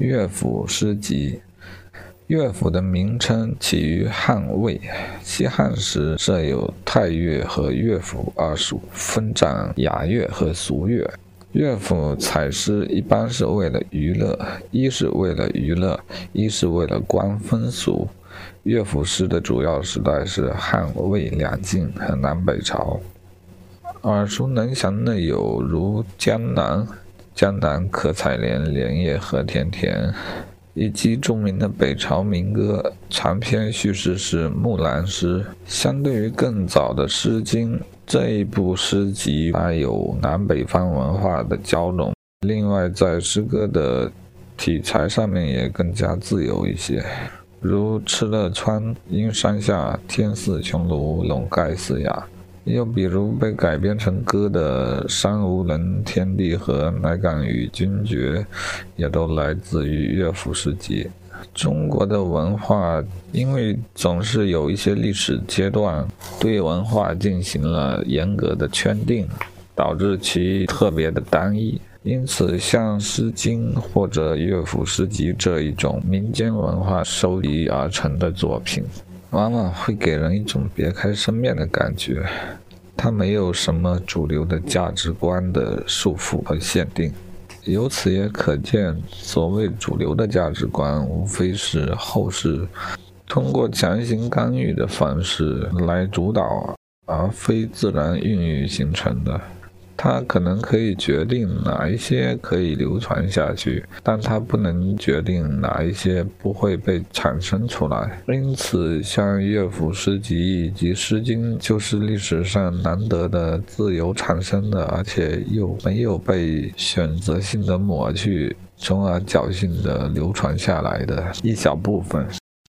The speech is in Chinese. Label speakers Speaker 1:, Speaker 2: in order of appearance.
Speaker 1: 乐府诗集。乐府的名称起于汉魏，西汉时设有太乐和乐府二属，分掌雅乐和俗乐。乐府采诗一般是为了娱乐，一是为了娱乐，一是为了观风俗。乐府诗的主要时代是汉魏两晋和南北朝。耳熟能详的有如《江南》，江南可采莲，莲叶何田田。以及著名的北朝民歌，长篇叙事是《木兰诗》。相对于更早的《诗经》，这一部诗集它有南北方文化的交融。另外，在诗歌的题材上面也更加自由一些，如“敕勒川，阴山下，天似穹庐，笼盖四野”。又比如被改编成歌的“山无棱，天地合，乃敢与君绝”，也都来自于乐府诗集。中国的文化，因为总是有一些历史阶段对文化进行了严格的圈定，导致其特别的单一。因此，像《诗经》或者乐府诗集这一种民间文化收集而成的作品。往往会给人一种别开生面的感觉，它没有什么主流的价值观的束缚和限定。由此也可见，所谓主流的价值观，无非是后世通过强行干预的方式来主导，而非自然孕育形成的。它可能可以决定哪一些可以流传下去，但它不能决定哪一些不会被产生出来。因此，像乐府诗集以及《诗经》，就是历史上难得的自由产生的，而且又没有被选择性的抹去，从而侥幸的流传下来的一小部分。